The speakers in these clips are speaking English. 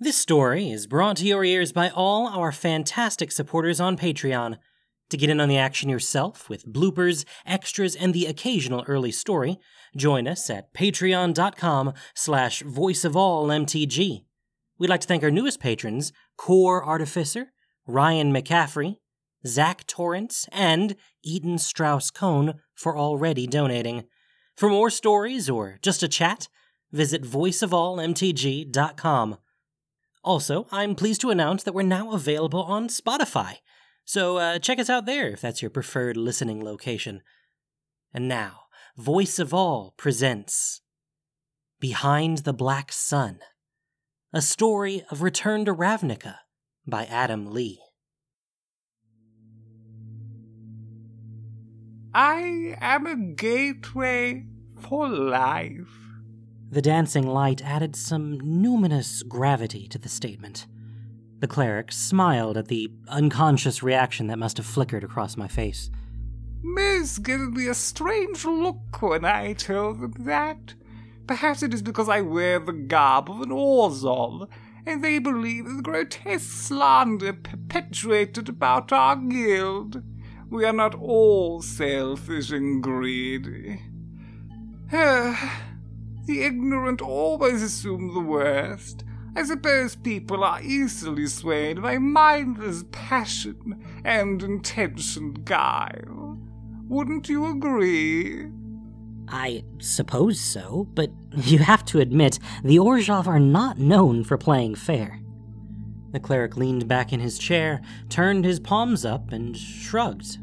This story is brought to your ears by all our fantastic supporters on Patreon. To get in on the action yourself with bloopers, extras, and the occasional early story, join us at patreon.com slash voiceofallmtg. We'd like to thank our newest patrons, Core Artificer, Ryan McCaffrey, Zach Torrance, and Eden Strauss Cohn for already donating. For more stories or just a chat, visit voiceofallmtg.com. Also, I'm pleased to announce that we're now available on Spotify, so uh, check us out there if that's your preferred listening location. And now, Voice of All presents Behind the Black Sun, a story of Return to Ravnica by Adam Lee. I am a gateway for life. The dancing light added some numinous gravity to the statement. The cleric smiled at the unconscious reaction that must have flickered across my face. Most give me a strange look when I tell them that. Perhaps it is because I wear the garb of an Orzhov, and they believe the grotesque slander perpetuated about our guild. We are not all selfish and greedy. Ah, the ignorant always assume the worst. I suppose people are easily swayed by mindless passion and intentioned guile. Wouldn't you agree? I suppose so, but you have to admit, the Orzhov are not known for playing fair. The cleric leaned back in his chair, turned his palms up, and shrugged.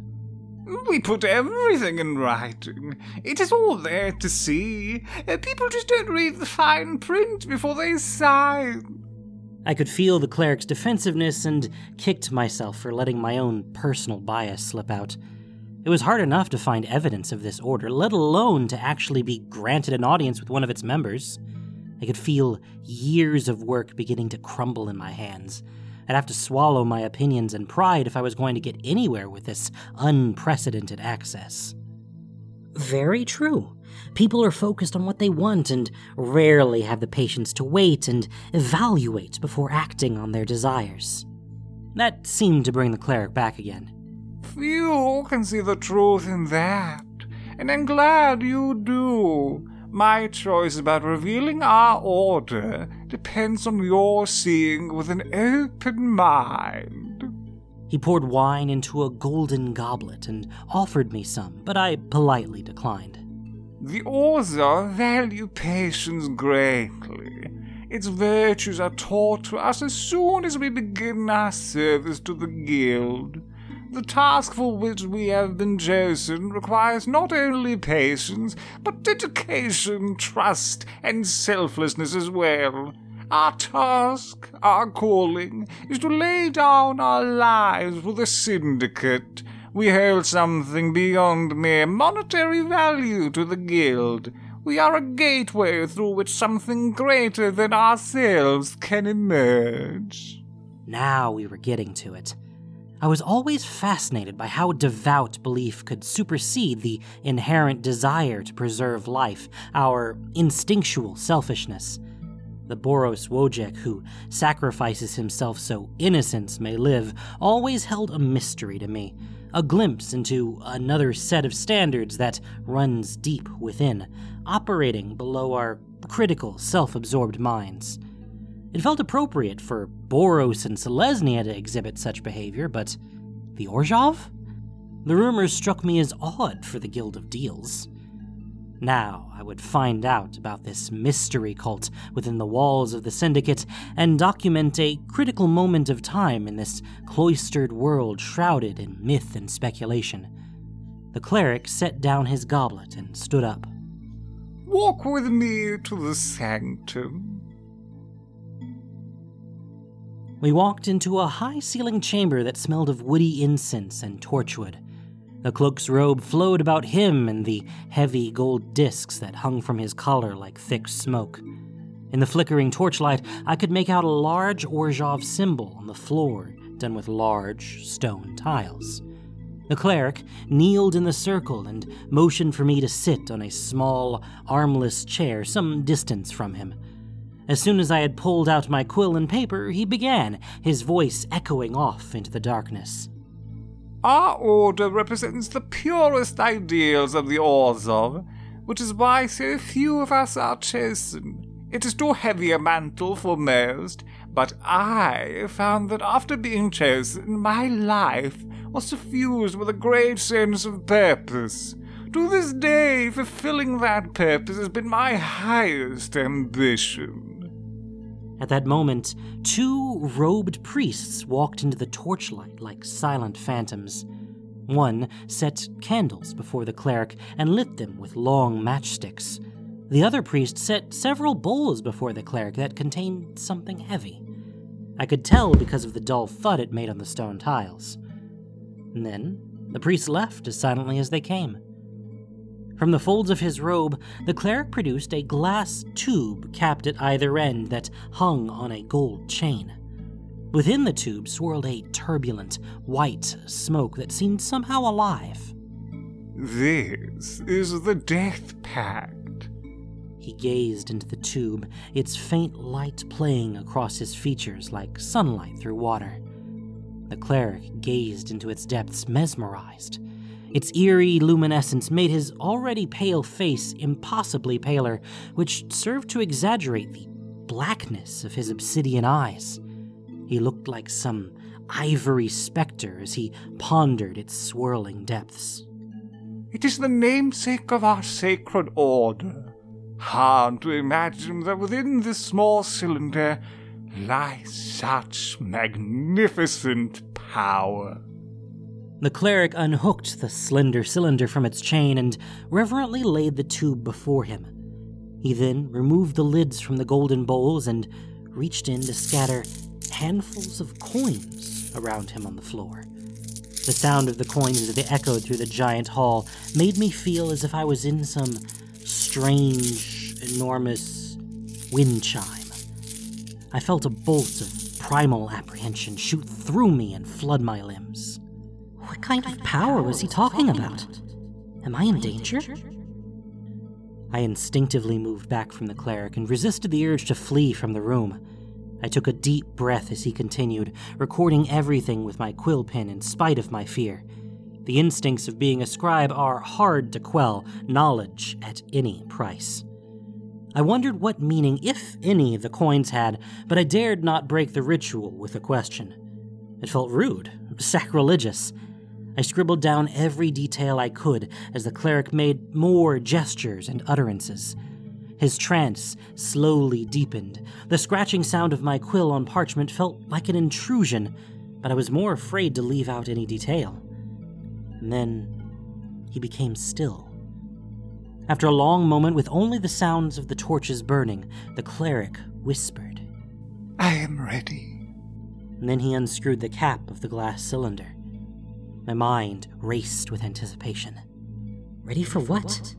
We put everything in writing. It is all there to see. Uh, people just don't read the fine print before they sign. I could feel the cleric's defensiveness and kicked myself for letting my own personal bias slip out. It was hard enough to find evidence of this order, let alone to actually be granted an audience with one of its members. I could feel years of work beginning to crumble in my hands. I'd have to swallow my opinions and pride if I was going to get anywhere with this unprecedented access. Very true. People are focused on what they want and rarely have the patience to wait and evaluate before acting on their desires. That seemed to bring the cleric back again. Few can see the truth in that, and I'm glad you do. My choice about revealing our order depends on your seeing with an open mind. He poured wine into a golden goblet and offered me some, but I politely declined. The Orzhov value patience greatly. Its virtues are taught to us as soon as we begin our service to the Guild. The task for which we have been chosen requires not only patience, but dedication, trust, and selflessness as well. Our task, our calling, is to lay down our lives for the syndicate. We hold something beyond mere monetary value to the guild. We are a gateway through which something greater than ourselves can emerge. Now we were getting to it. I was always fascinated by how devout belief could supersede the inherent desire to preserve life, our instinctual selfishness. The Boros Wojek, who sacrifices himself so innocence may live, always held a mystery to me, a glimpse into another set of standards that runs deep within, operating below our critical, self absorbed minds. It felt appropriate for Boros and Selesnya to exhibit such behavior, but the Orzhov? The rumors struck me as odd for the Guild of Deals. Now I would find out about this mystery cult within the walls of the Syndicate and document a critical moment of time in this cloistered world shrouded in myth and speculation. The cleric set down his goblet and stood up. Walk with me to the sanctum. We walked into a high ceilinged chamber that smelled of woody incense and torchwood. The cloak's robe flowed about him and the heavy gold discs that hung from his collar like thick smoke. In the flickering torchlight, I could make out a large Orzhov symbol on the floor done with large stone tiles. The cleric kneeled in the circle and motioned for me to sit on a small, armless chair some distance from him. As soon as I had pulled out my quill and paper, he began, his voice echoing off into the darkness. Our order represents the purest ideals of the Orzhov, which is why so few of us are chosen. It is too heavy a mantle for most, but I found that after being chosen, my life was suffused with a great sense of purpose. To this day, fulfilling that purpose has been my highest ambition. At that moment, two robed priests walked into the torchlight like silent phantoms. One set candles before the cleric and lit them with long matchsticks. The other priest set several bowls before the cleric that contained something heavy. I could tell because of the dull thud it made on the stone tiles. And then the priests left as silently as they came. From the folds of his robe, the cleric produced a glass tube capped at either end that hung on a gold chain. Within the tube swirled a turbulent, white smoke that seemed somehow alive. This is the Death Pact. He gazed into the tube, its faint light playing across his features like sunlight through water. The cleric gazed into its depths, mesmerized. Its eerie luminescence made his already pale face impossibly paler, which served to exaggerate the blackness of his obsidian eyes. He looked like some ivory specter as he pondered its swirling depths. It is the namesake of our sacred order. Hard to imagine that within this small cylinder lies such magnificent power. The cleric unhooked the slender cylinder from its chain and reverently laid the tube before him. He then removed the lids from the golden bowls and reached in to scatter handfuls of coins around him on the floor. The sound of the coins as they echoed through the giant hall made me feel as if I was in some strange, enormous wind chime. I felt a bolt of primal apprehension shoot through me and flood my limbs. What kind of power was he talking about? Am I in danger? I instinctively moved back from the cleric and resisted the urge to flee from the room. I took a deep breath as he continued, recording everything with my quill pen in spite of my fear. The instincts of being a scribe are hard to quell, knowledge at any price. I wondered what meaning, if any, the coins had, but I dared not break the ritual with a question. It felt rude, sacrilegious. I scribbled down every detail I could as the cleric made more gestures and utterances. His trance slowly deepened. The scratching sound of my quill on parchment felt like an intrusion, but I was more afraid to leave out any detail. And then he became still. After a long moment, with only the sounds of the torches burning, the cleric whispered, I am ready. And then he unscrewed the cap of the glass cylinder. My mind raced with anticipation. Ready for what?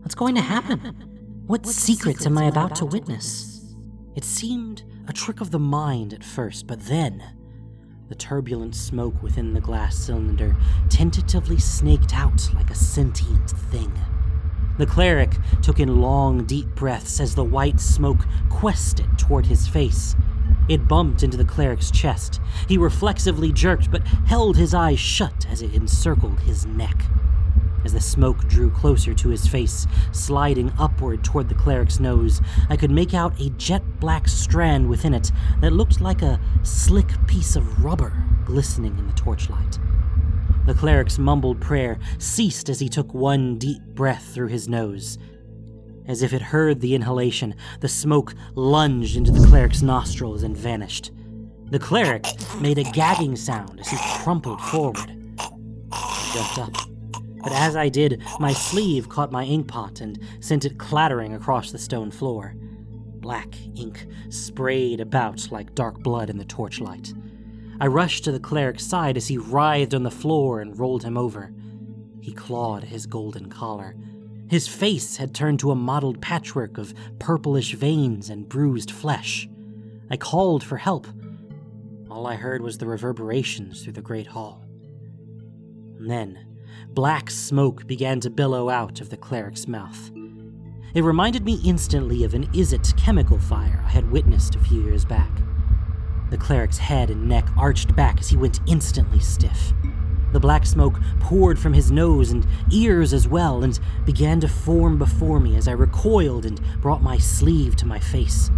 What's going to happen? What secrets am I about to witness? It seemed a trick of the mind at first, but then the turbulent smoke within the glass cylinder tentatively snaked out like a sentient thing. The cleric took in long, deep breaths as the white smoke quested toward his face. It bumped into the cleric's chest. He reflexively jerked, but held his eyes shut as it encircled his neck. As the smoke drew closer to his face, sliding upward toward the cleric's nose, I could make out a jet black strand within it that looked like a slick piece of rubber glistening in the torchlight. The cleric's mumbled prayer ceased as he took one deep breath through his nose. As if it heard the inhalation, the smoke lunged into the cleric's nostrils and vanished. The cleric made a gagging sound as he crumpled forward. I jumped up, but as I did, my sleeve caught my inkpot and sent it clattering across the stone floor. Black ink sprayed about like dark blood in the torchlight. I rushed to the cleric's side as he writhed on the floor and rolled him over. He clawed his golden collar. His face had turned to a mottled patchwork of purplish veins and bruised flesh. I called for help. All I heard was the reverberations through the great hall. And then, black smoke began to billow out of the cleric's mouth. It reminded me instantly of an Izzet chemical fire I had witnessed a few years back. The cleric's head and neck arched back as he went instantly stiff. The black smoke poured from his nose and ears as well, and began to form before me as I recoiled and brought my sleeve to my face.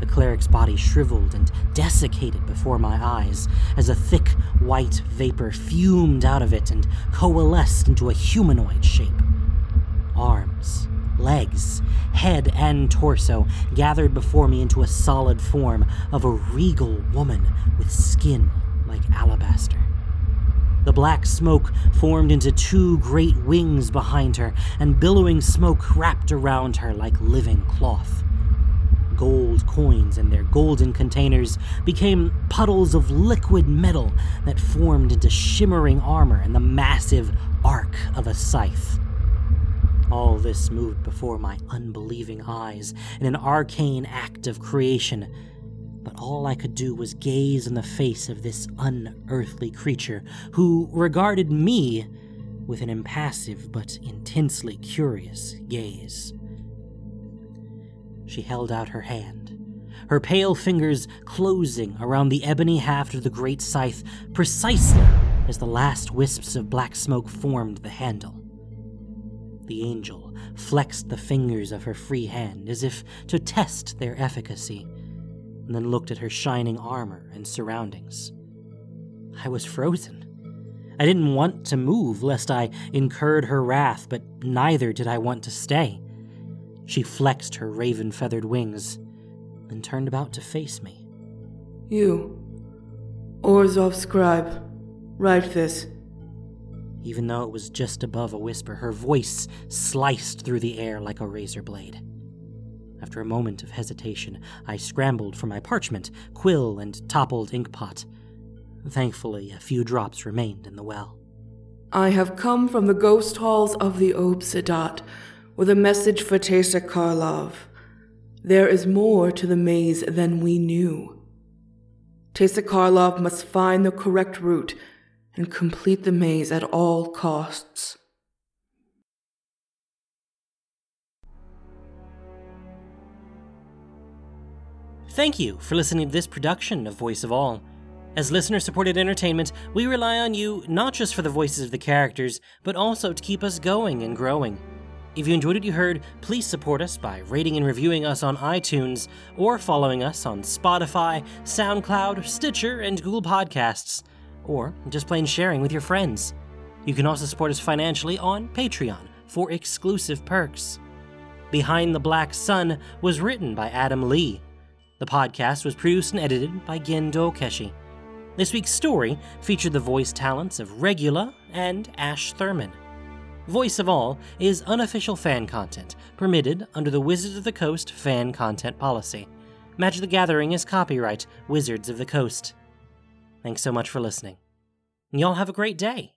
The cleric's body shriveled and desiccated before my eyes as a thick white vapor fumed out of it and coalesced into a humanoid shape. Arms, legs, head, and torso gathered before me into a solid form of a regal woman with skin like alabaster. The black smoke formed into two great wings behind her, and billowing smoke wrapped around her like living cloth. Gold coins and their golden containers became puddles of liquid metal that formed into shimmering armor and the massive arc of a scythe. All this moved before my unbelieving eyes in an arcane act of creation, but all I could do was gaze in the face of this unearthly creature who regarded me with an impassive but intensely curious gaze. She held out her hand, her pale fingers closing around the ebony haft of the great scythe precisely as the last wisps of black smoke formed the handle. The angel flexed the fingers of her free hand as if to test their efficacy, and then looked at her shining armor and surroundings. I was frozen. I didn't want to move lest I incurred her wrath, but neither did I want to stay. She flexed her raven feathered wings, and turned about to face me. You, Orzhov scribe, write this. Even though it was just above a whisper, her voice sliced through the air like a razor blade. After a moment of hesitation, I scrambled for my parchment, quill, and toppled inkpot. Thankfully, a few drops remained in the well. I have come from the ghost halls of the Obzedat with a message for Teysa Karlov. There is more to the maze than we knew. Teysa Karlov must find the correct route and complete the maze at all costs. Thank you for listening to this production of Voice of All. As listener supported entertainment, we rely on you not just for the voices of the characters, but also to keep us going and growing. If you enjoyed what you heard, please support us by rating and reviewing us on iTunes or following us on Spotify, SoundCloud, Stitcher, and Google Podcasts, or just plain sharing with your friends. You can also support us financially on Patreon for exclusive perks. Behind the Black Sun was written by Adam Lee. The podcast was produced and edited by Gendo Keshi. This week's story featured the voice talents of Regula and Ash Thurman. Voice of All is unofficial fan content, permitted under the Wizards of the Coast fan content policy. Magic the Gathering is copyright Wizards of the Coast. Thanks so much for listening. Y'all have a great day.